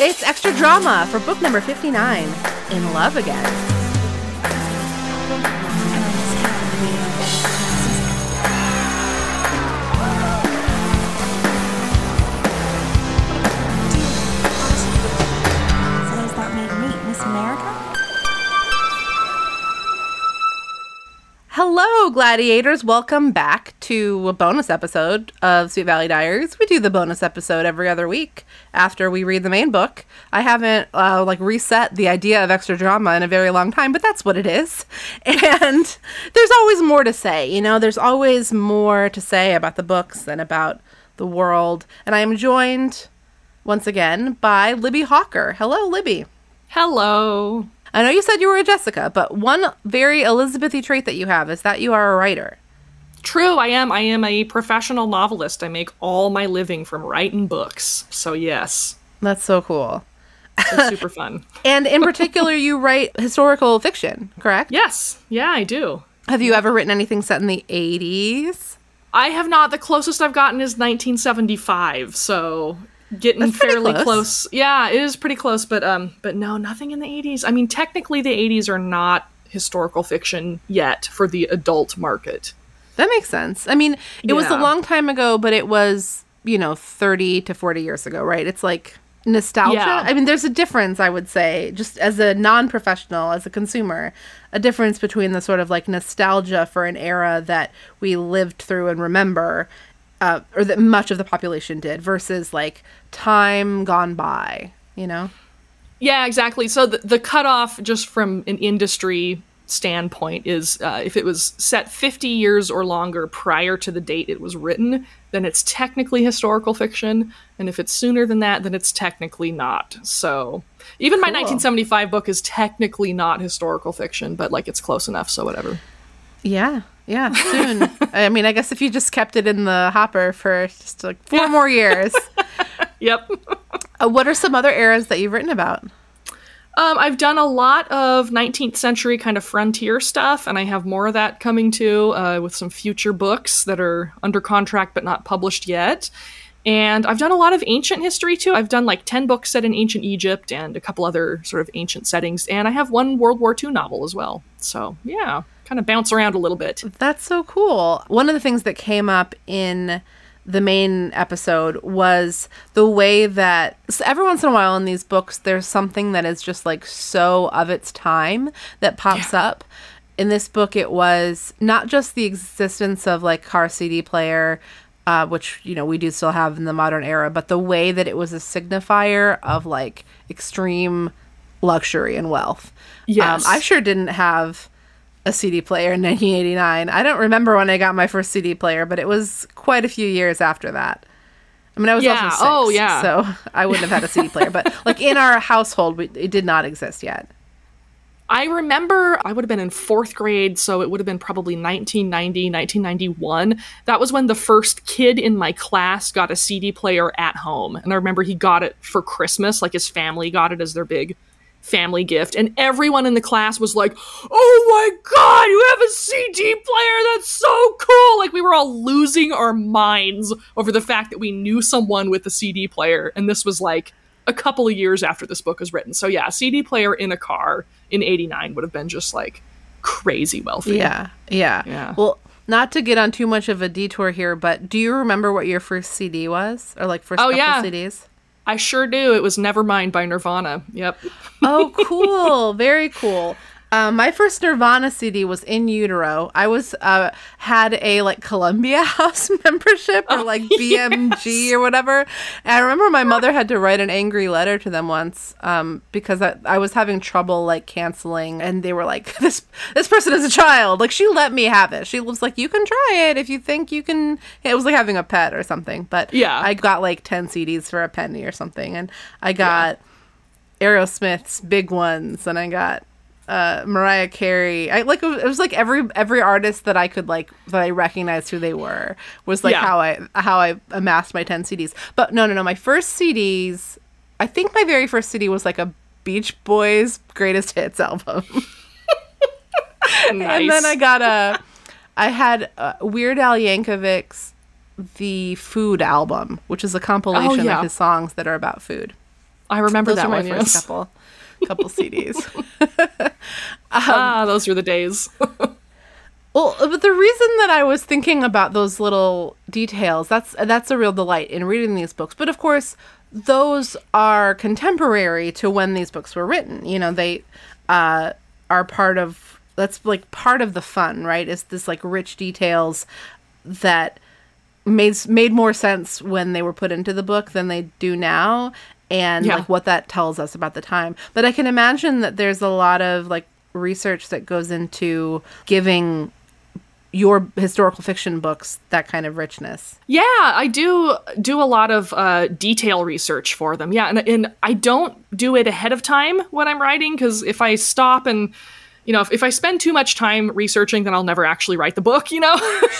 It's extra drama for book number 59 In Love Again. Hello, gladiators. Welcome back to a bonus episode of Sweet Valley Diaries. We do the bonus episode every other week after we read the main book. I haven't uh, like reset the idea of extra drama in a very long time, but that's what it is. And there's always more to say. You know, there's always more to say about the books than about the world. And I am joined once again by Libbie Hawker. Hello, Libbie. Hello. I know you said you were a Jessica, but one very Elizabethy trait that you have is that you are a writer. True, I am. I am a professional novelist. I make all my living from writing books. So yes, That's so cool. it's super fun. And in particular, you write historical fiction, correct? Yes, yeah, I do. Have you ever written anything set in the 80s? I have not. The closest I've gotten is 1975. So getting That's fairly close. close. Yeah, it is pretty close. But um, but no, nothing in the 80s. I mean, technically, the 80s are not historical fiction yet for the adult market. That makes sense. I mean, it was a long time ago, but it was, you know, 30 to 40 years ago, right? It's like nostalgia. Yeah. I mean, there's a difference, I would say, just as a non professional, as a consumer, a difference between the sort of like nostalgia for an era that we lived through and remember, uh, or that much of the population did, versus like time gone by, you know? Yeah, exactly. So the, the cutoff, just from an industry standpoint, is uh, if it was set 50 years or longer prior to the date it was written, then it's technically historical fiction. And if it's sooner than that, then it's technically not. So even my 1975 book is technically not historical fiction, but like it's close enough, so whatever. Yeah, yeah, soon. I mean, I guess if you just kept it in the hopper for just like four more years. Yep. Uh, what are some other eras that you've written about? Um, I've done a lot of 19th century kind of frontier stuff, and I have more of that coming too uh, with some future books that are under contract but not published yet. And I've done a lot of ancient history too. I've done like 10 books set in ancient Egypt and a couple other sort of ancient settings. And I have one World War II novel as well. So, yeah, kind of bounce around a little bit. That's so cool. One of the things that came up in the main episode was the way that so every once in a while in these books there's something that is just like so of its time that pops up. In this book it was not just the existence of like car CD player uh, which you know we do still have in the modern era, but the way that it was a signifier of like extreme luxury and wealth. Yes. um, I sure didn't have a CD player in 1989. I don't remember when I got my first CD player, but it was quite a few years after that. I mean, I was Yeah. also six, Oh, yeah. so I wouldn't have had a CD player. But like in our household, we, it did not exist yet. I remember I would have been in fourth grade, so it would have been probably 1990, 1991. That was when the first kid in my class got a CD player at home. And I remember he got it for Christmas, like his family got it as their big family gift. And everyone in the class was like, Oh my god, you have a CD player! That's so cool! Like we were all losing our minds over the fact that we knew someone with a CD player. And this was like a couple of years after this book was written. So yeah, a CD player in a car in 89 would have been just like crazy wealthy. Yeah, yeah, Yeah. Well, not to get on too much of a detour here, but do you remember what your first CD was, or like first Oh, couple yeah. CDs? I sure do. It was Nevermind by Nirvana. Yep. Oh, cool! Very cool. Um, my first Nirvana CD was in utero. I was uh, had a like Columbia House membership or like BMG or whatever. And I remember my mother had to write an angry letter to them once um, because I, I was having trouble like canceling, and they were like, "This this person is a child." Like she let me have it. She was like, "You can try it if you think you can." It was like having a pet or something. But Yeah. I got like ten CDs for a penny or something, and I got. Aerosmith's big ones, and I got uh, Mariah Carey. I like it was, like every every artist that I could like that I recognized who they were was like Yeah. how I how I amassed my ten CDs. But no, no, no. My first CDs, I think my very first CD was like a Beach Boys greatest hits album, Nice. and then I got a. I had uh, Weird Al Yankovic's The Food album, which is a compilation Oh, yeah. of his songs that are about food. I remember Those that were my one. first Yes. couple couple CDs. ah, those were the days. Well, but the reason that I was thinking about those little details, that's that's a real delight in reading these books. But of course, those are contemporary to when these books were written. You know, they uh, are part of that's like part of the fun, right? Is this like rich details that made made more sense when they were put into the book than they do now and Yeah. like what that tells us about the time. But I can imagine that there's a lot of like research that goes into giving your historical fiction books that kind of richness. Yeah, I do do a lot of uh, detail research for them. Yeah, and, and I don't do it ahead of time when I'm writing because if I stop and you know if, if I spend too much time researching, then I'll never actually write the book. You know,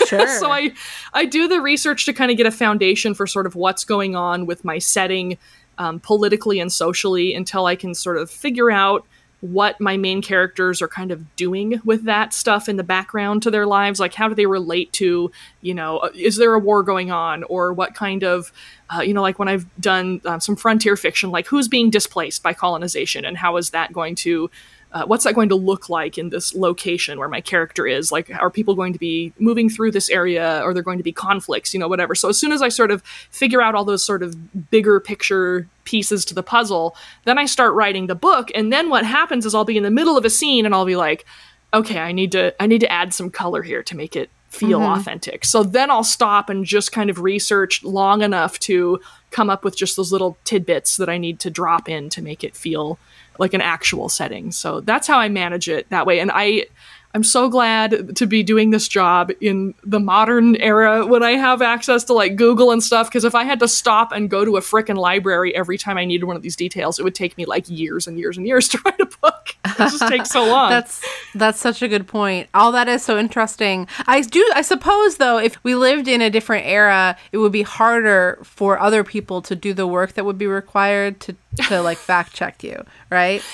Sure. so I I do the research to kind of get a foundation for sort of what's going on with my setting um, politically and socially until I can sort of figure out what my main characters are kind of doing with that stuff in the background to their lives. Like how do they relate to you know uh, is there a war going on? Or what kind of uh, you know like when i've done um, some frontier fiction like who's being displaced by colonization and how is that going to uh, what's that going to look like in this location where my character is? Like are people going to be moving through this area? Or are there going to be conflicts? You know whatever. So as soon as i sort of figure out all those sort of bigger picture pieces to the puzzle then i start writing the book. And then what happens is i'll be in the middle of a scene and i'll be like okay i need to i need to add some color here to make it feel authentic. So then i'll stop and just kind of research long enough to come up with just those little tidbits that i need to drop in to make it feel like an actual setting. So that's how i manage it that way. And i i'm so glad to be doing this job in the modern era when i have access to like google and stuff because if i had to stop and go to a frickin' library every time i needed one of these details it would take me like years and years and years to write a book it just takes so long That's that's such a good point. All that is so interesting. I do I suppose though if we lived in a different era, it would be harder for other people to do the work that would be required to to like fact check you, right?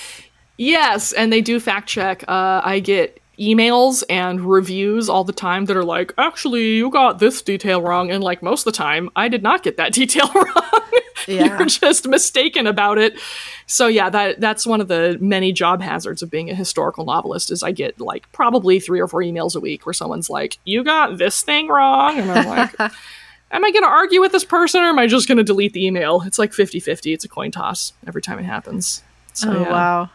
Yes, and they do fact check. Uh, I get emails and reviews all the time that are like, actually, you got this detail wrong. And like most of the time, I did not get that detail wrong. Yeah. You're just mistaken about it. So yeah, that that's one of the many job hazards of being a historical novelist is I get like probably three or four emails a week where someone's like, you got this thing wrong. And I'm like, am I going to argue with this person or am I just going to delete the email? It's like 50 50. It's a coin toss every time it happens. So, Oh yeah. wow.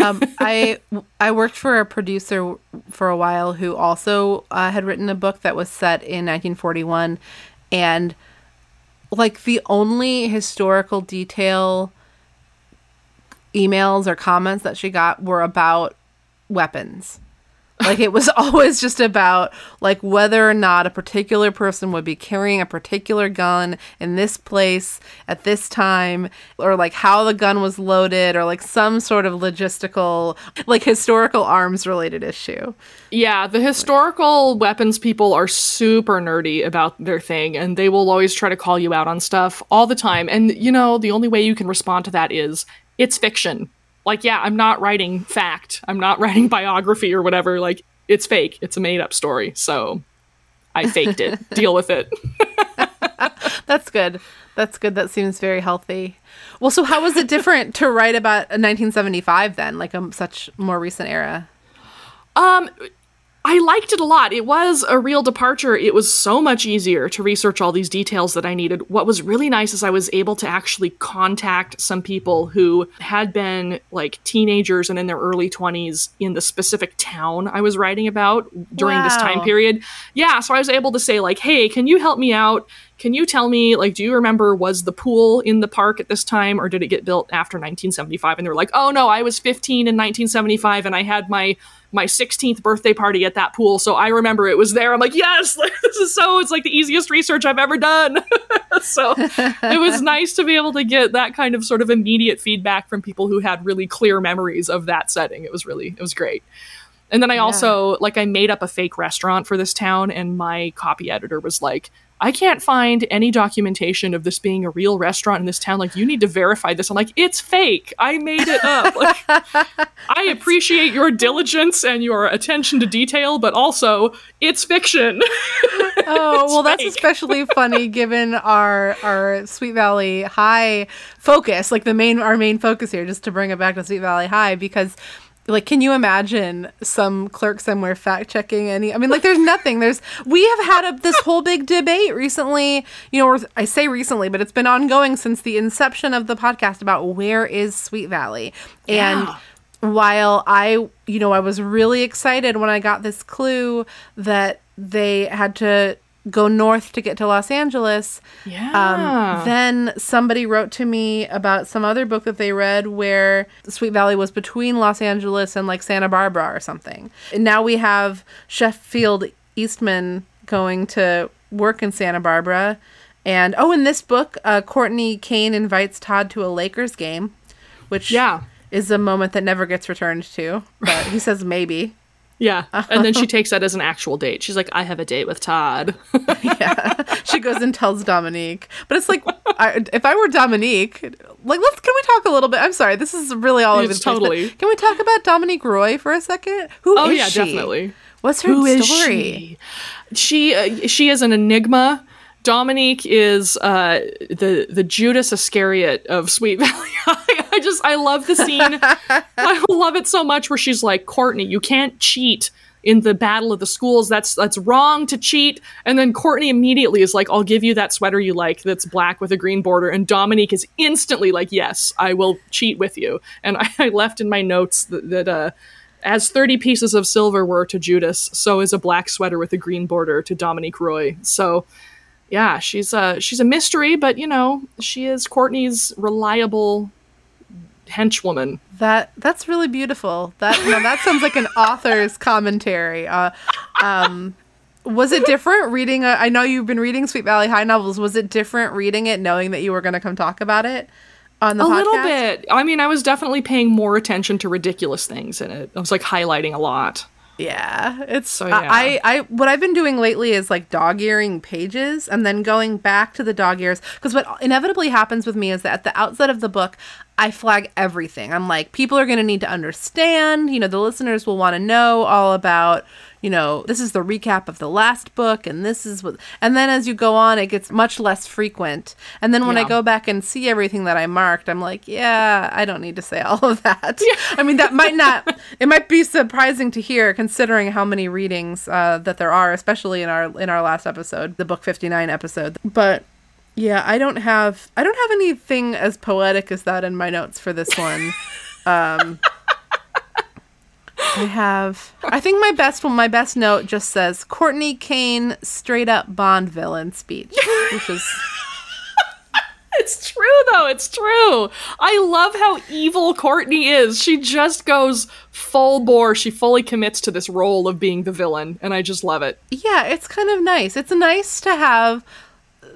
Um, I I worked for a producer for a while who also uh, had written a book that was set in 1941, and like the only historical detail emails or comments that she got were about weapons. Like it was always just about like whether or not a particular person would be carrying a particular gun in this place at this time or like how the gun was loaded or like some sort of logistical like historical arms related issue. Yeah, the historical weapons people are super nerdy about their thing, and they will always try to call you out on stuff all the time. And, you know, the only way you can respond to that is it's fiction. Like, yeah, I'm not writing fact, I'm not writing biography or whatever. Like, it's fake, it's a made up story. So I faked it. Deal with it. That's good. That's good. That seems very healthy. Well, so how was it different to write about 1975 then, like a such more recent era? Um, I liked it a lot. It was a real departure. It was so much easier to research all these details that I needed. What was really nice is I was able to actually contact some people who had been like teenagers and in their early 20s in the specific town I was writing about during this time period. Yeah, so I was able to say like, "Hey, can you help me out? Can you tell me like do you remember was the pool in the park at this time or did it get built after 1975?" And they were like, "Oh no, I was 15 in 1975 and I had my my 16th birthday party at that pool, so I remember it was there." I'm like, "Yes, like, this is so it's like the easiest research I've ever done." so it was nice to be able to get that kind of sort of immediate feedback from people who had really clear memories of that setting. It was really it was great. And then I also like I made up a fake restaurant for this town and my copy editor was like, I can't find any documentation of this being a real restaurant in this town. Like, you need to verify this. I'm like, it's fake. I made it up. Like, I appreciate your diligence and your attention to detail, but also it's fiction. Oh, It's well, that's especially funny given our our Sweet Valley High focus, like the main our main focus here, just to bring it back to Sweet Valley High, because like can you imagine some clerk somewhere fact checking any i mean like there's nothing there's we have had a, this whole big debate recently you know or i say recently but it's been ongoing since the inception of the podcast about where is sweet valley and Yeah. while I, you know, I was really excited when I got this clue that they had to go north to get to Los Angeles. Yeah. Um, then somebody wrote to me about some other book that they read where Sweet Valley was between Los Angeles and like Santa Barbara or something. And now we have Sheffield Eastman going to work in Santa Barbara. And oh, in this book, uh, Courtney Kane invites Todd to a Lakers game, which Yeah. is a moment that never gets returned to. But he says maybe. Yeah. And then she takes that as an actual date. She's like, I have a date with Todd. Yeah. She goes and tells Dominique. But it's like, I, if I were Dominique, like, let's can we talk a little bit? I'm sorry, this is really all over the place, totally. Can we talk about Dominique Roy for a second? Who is Oh, yeah, she? definitely. What's her Who is story? she? She uh, she is an enigma. Dominique is uh, the the Judas Iscariot of Sweet Valley. I just I love the scene. I love it so much where she's like, Courtney, you can't cheat in the battle of the schools. That's that's wrong to cheat. And then Courtney immediately is like, I'll give you that sweater you like that's black with a green border. And Dominique is instantly like, Yes, I will cheat with you. And I, I left in my notes that, that uh, as 30 pieces of silver were to Judas, so is a black sweater with a green border to Dominique Roy. So, yeah, she's a she's a mystery, but you know, she is Courtney's reliable henchwoman. That that's really beautiful. That that sounds like an author's commentary. Uh, um, was it different reading? A, I know you've been reading Sweet Valley High novels. Was it different reading it, knowing that you were going to come talk about it on the A podcast? little bit. I mean, I was definitely paying more attention to ridiculous things in it. I was like highlighting a lot. Yeah, it's So, I, yeah. I I what I've been doing lately is like dog earing pages and then going back to the dog ears because what inevitably happens with me is that at the outset of the book I flag everything. I'm like people are going to need to understand, you know, the listeners will want to know all about, you know, this is the recap of the last book and this is what and then as you go on it gets much less frequent. And then when I go back and see everything that I marked, I'm like, yeah, I don't need to say all of that. Yeah. I mean, that might not, it might be surprising to hear considering how many readings uh, that there are, especially in our in our last episode, the book 59 episode. But yeah, I don't have I don't have anything as poetic as that in my notes for this one. Um, I have. I think my best one, my best note just says Courtney Kane straight up Bond villain speech, which is It's true though. It's true. I love how evil Courtney is. She just goes full bore. She fully commits to this role of being the villain, and I just love it. yeah, it's kind of nice. It's nice to have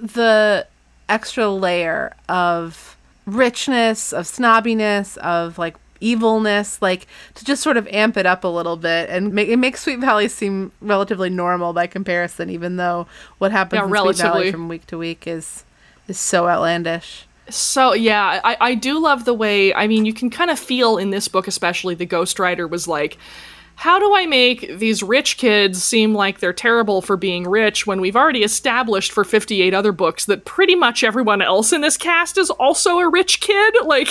the extra layer of richness, of snobbiness, of like evilness, like to just sort of amp it up a little bit and make it makes Sweet Valley seem relatively normal by comparison, even though what happens Yeah, in Sweet Valley from week to week is is so outlandish. So yeah, I, I do love the way. I mean, you can kind of feel in this book, especially the ghostwriter was like, "How do I make these rich kids seem like they're terrible for being rich when we've already established for 58 other books that pretty much everyone else in this cast is also a rich kid? Like,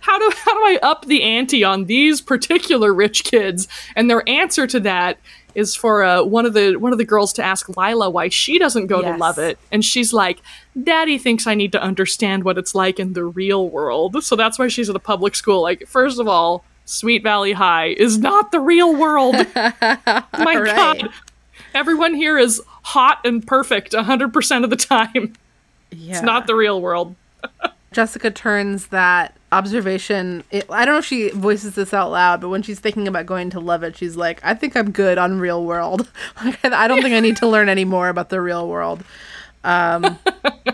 how do how do I up the ante on these particular rich kids?" And their answer to that is for uh, one of the one of the girls to ask Lila why she doesn't go Yes. to Lovett, and she's like, "Daddy thinks I need to understand what it's like in the real world, so that's why she's at a public school." Like, first of all, Sweet Valley High is not the real world. My Right. God, everyone here is hot and perfect hundred percent of the time. Yeah. It's not the real world. Jessica turns that observation. It, I don't know if she voices this out loud, but when she's thinking about going to Lovett, she's like, "I think I'm good on real world. I don't think I need to learn any more about the real world." Um,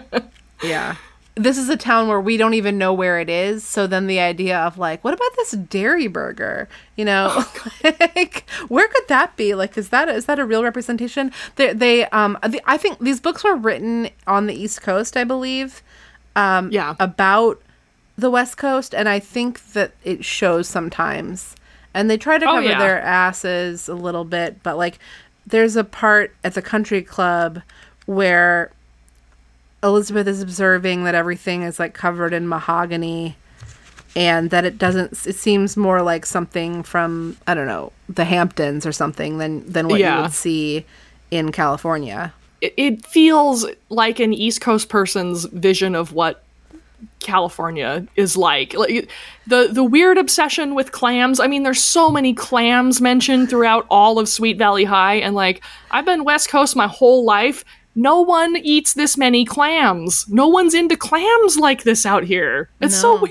yeah, this is a town where we don't even know where it is. So then the idea of like, what about this dairy burger? You know, Oh, like where could that be? Like, is that is that a real representation? They, they um, the, I think these books were written on the East Coast, I believe, um, Yeah. about the West Coast, and I think that it shows sometimes. And they try to Oh, cover yeah. their asses a little bit, but like, there's a part at the country club where Elizabeth is observing that everything is like covered in mahogany and that it doesn't it seems more like something from I don't know, the Hamptons or something than than what you would see in California. it, it feels like an East Coast person's vision of what California is like. like the the weird obsession with clams. I mean, there's so many clams mentioned throughout all of Sweet Valley High, and like I've been West Coast my whole life. No one eats this many clams. No one's into clams like this out here. It's so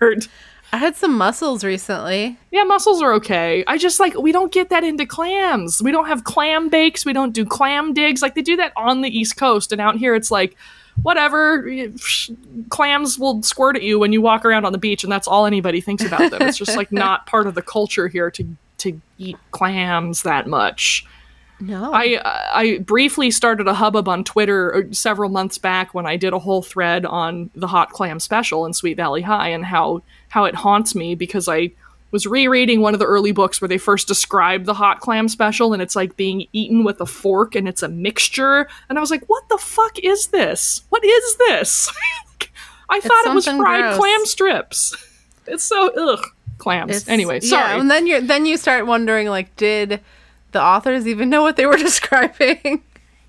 weird. I had some mussels recently. Yeah, mussels are okay. I just like we don't get that into clams. We don't have clam bakes. We don't do clam digs. Like they do that on the East Coast, and out here it's like whatever. Clams will squirt at you when you walk around on the beach, and that's all anybody thinks about them. It's just like not part of the culture here to to eat clams that much. No. I I briefly started a hubbub on Twitter uh, several months back when I did a whole thread on the hot clam special in Sweet Valley High and how how it haunts me because I was rereading one of the early books where they first described the hot clam special and it's like being eaten with a fork and it's a mixture and I was like what the fuck is this? What is this? I thought it was fried gross. clam strips. It's so ugh clams. It's- anyway, sorry. Yeah, and then you then you start wondering like did the authors even know what they were describing?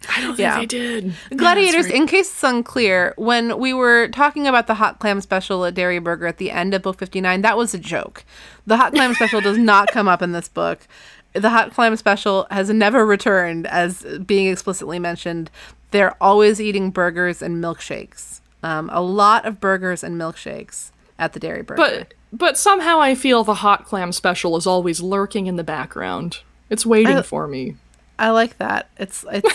I don't think yeah. they did. Gladiators, in case it's unclear, when we were talking about the hot clam special at Dairy Burger at the end of book 59, that was a joke. The hot clam special does not come up in this book. The hot clam special has never returned as being explicitly mentioned. They're always eating burgers and milkshakes. Um, a lot of burgers and milkshakes at the Dairy Burger. But but somehow I feel the hot clam special is always lurking in the background. It's waiting I- for me. I like that. It's it's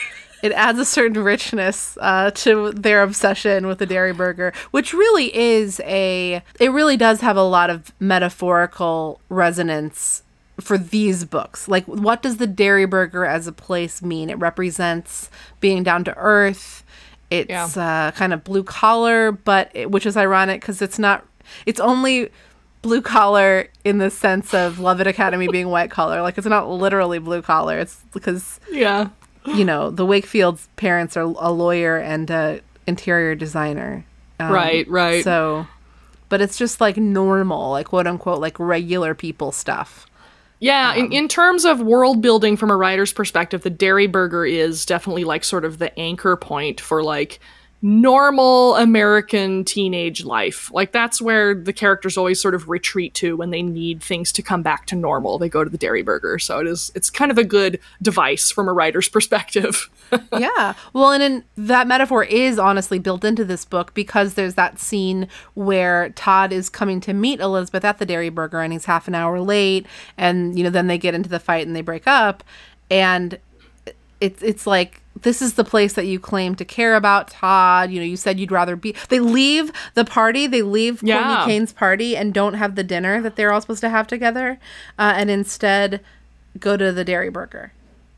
it adds a certain richness uh, to their obsession with the dairy burger, which really is a it really does have a lot of metaphorical resonance for these books. Like what does the dairy burger as a place mean? It represents being down to earth. It's uh, kind of blue collar, but it, which is ironic because it's not. It's only blue collar in the sense of Lovett Academy being white collar. Like it's not literally blue collar. It's because Yeah. you know the Wakefield's parents are a lawyer and a interior designer. Um, Right, right. So, but it's just like normal, like quote unquote, like regular people stuff. Yeah, Um, in, in terms of world building from a writer's perspective, the Dairy Burger is definitely like sort of the anchor point for like normal American teenage life. Like that's where the characters always sort of retreat to when they need things to come back to normal. They go to the Dairy Burger. So it is it's kind of a good device from a writer's perspective. yeah. Well, and in, that metaphor is honestly built into this book because there's that scene where Todd is coming to meet Elizabeth at the Dairy Burger and he's half an hour late, and you know then they get into the fight and they break up, and it's it's like this is the place that you claim to care about, Todd. You know, you said you'd rather be. They leave the party. They leave Yeah. Courtney Kane's party and don't have the dinner that they're all supposed to have together, uh, and instead go to the Dairy Burger.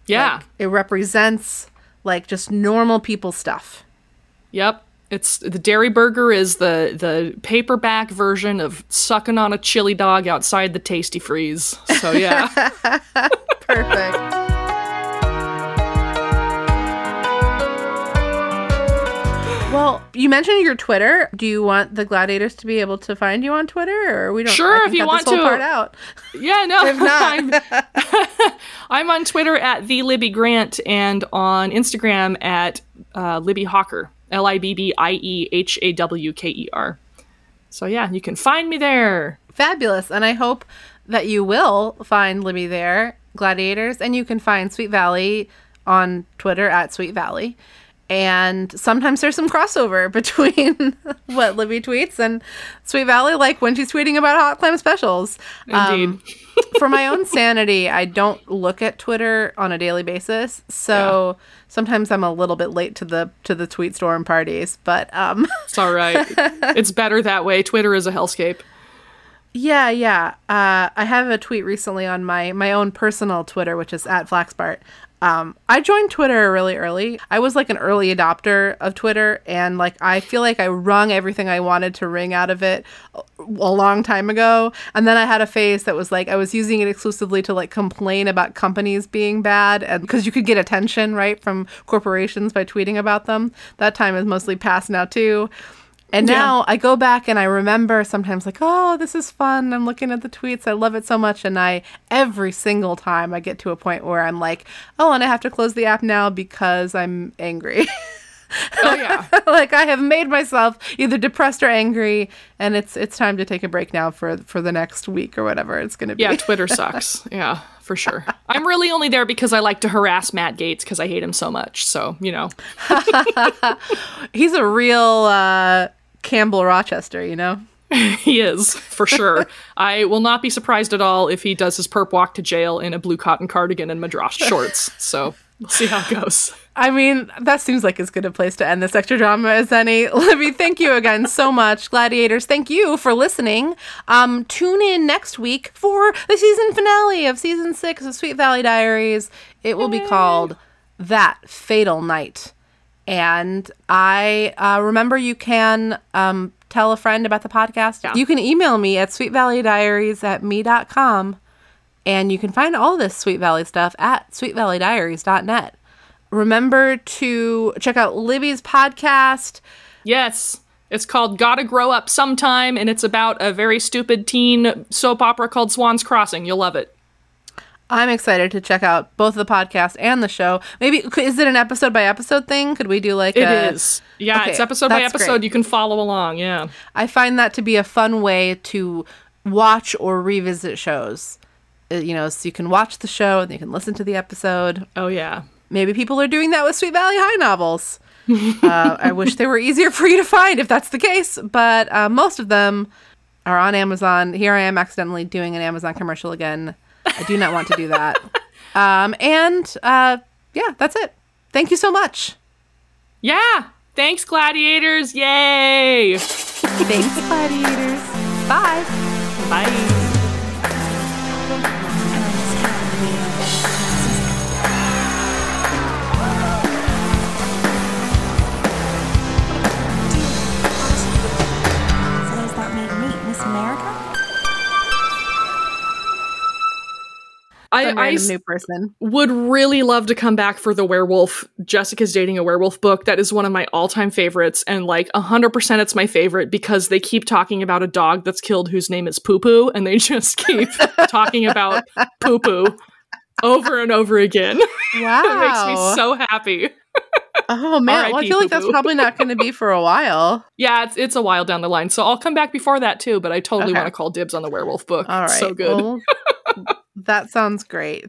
yeah. Like, it represents like just normal people stuff. Yep. It's the Dairy Burger is the the paperback version of sucking on a chili dog outside the Tastee Freez. So yeah. Perfect. You mentioned your Twitter. Do you want the gladiators to be able to find you on Twitter, or we don't? Sure, if you want to. part out. Yeah, no. If not. I'm, I'm on Twitter at the Libby Grant and on Instagram at uh, Libbie Hawker. L I B B I E H A W K E R. So yeah, you can find me there. Fabulous, and I hope that you will find Libbie there, gladiators, and you can find Sweet Valley on Twitter at Sweet Valley. And sometimes there's some crossover between what Libbie tweets and Sweet Valley, like when she's tweeting about hot clam specials. Um, Indeed. for my own sanity, I don't look at Twitter on a daily basis. So sometimes I'm a little bit late to the to the tweet storm parties, but um It's all right. it's better that way. Twitter is a hellscape. Yeah, yeah. Uh, I have a tweet recently on my my own personal Twitter, which is at Flaxbart. Um, I joined Twitter really early. I was like an early adopter of Twitter, and like I feel like I wrung everything I wanted to wring out of it a long time ago. And then I had a phase that was like I was using it exclusively to like complain about companies being bad, and because you could get attention right from corporations by tweeting about them. That time is mostly past now too. And Yeah. now I go back and I remember sometimes like, oh, this is fun. I'm looking at the tweets. I love it so much. And I, every single time I get to a point where I'm like, oh, and I have to close the app now because I'm angry. Oh yeah. like I have made myself either depressed or angry, and it's it's time to take a break now for for the next week or whatever it's going to be. Yeah, Twitter sucks. Yeah, for sure. I'm really only there because I like to harass Matt Gaetz because I hate him so much. So, you know. He's a real uh, Campbell Rochester, you know. He is, for sure. I will not be surprised at all if he does his perp walk to jail in a blue cotton cardigan and madras shorts. So we'll see how it goes. I mean, that seems like as good a place to end this extra drama as any. Libbie, thank you again so much. Gladiators, thank you for listening. Um, tune in next week for the season finale of season six of Sweet Valley Diaries. It will be called That Fatal Night. And I uh, remember you can um, tell a friend about the podcast. Yeah. You can email me at sweetvalleydiaries at me.com. And you can find all this Sweet Valley stuff at sweetvalleydiaries.net. Remember to check out Libbie's podcast. Yes. It's called Gotta Grow Up Sometime, and it's about a very stupid teen soap opera called Swan's Crossing. You'll love it. I'm excited to check out both the podcast and the show. Maybe is it an episode by episode thing? Could we do like It a, is. Yeah, Okay, it's episode by episode. great. You can follow along. Yeah. I find that to be a fun way to watch or revisit shows. Uh, You know, so you can watch the show and you can listen to the episode. Oh, yeah. Maybe people are doing that with Sweet Valley High novels. uh, I wish they were easier for you to find if that's the case, but uh, most of them are on Amazon. Here I am accidentally doing an Amazon commercial again. I do not want to do that. Um, and uh, yeah, that's it. Thank you so much. Yeah. Thanks, gladiators. Yay. Thanks, gladiators. Bye. Bye. I, I new person. would really love to come back for the werewolf Jessica's dating a werewolf book. That is one of my all-time favorites and like 100% it's my favorite because they keep talking about a dog that's killed whose name is Poo Poo and they just keep talking about Poo Poo over and over again. Wow. it makes me so happy. Oh man, well, I feel like that's probably not going to be for a while. Yeah, it's it's a while down the line. So I'll come back before that too, but I totally Okay. want to call dibs on the werewolf book. All right. So good. well, that sounds great.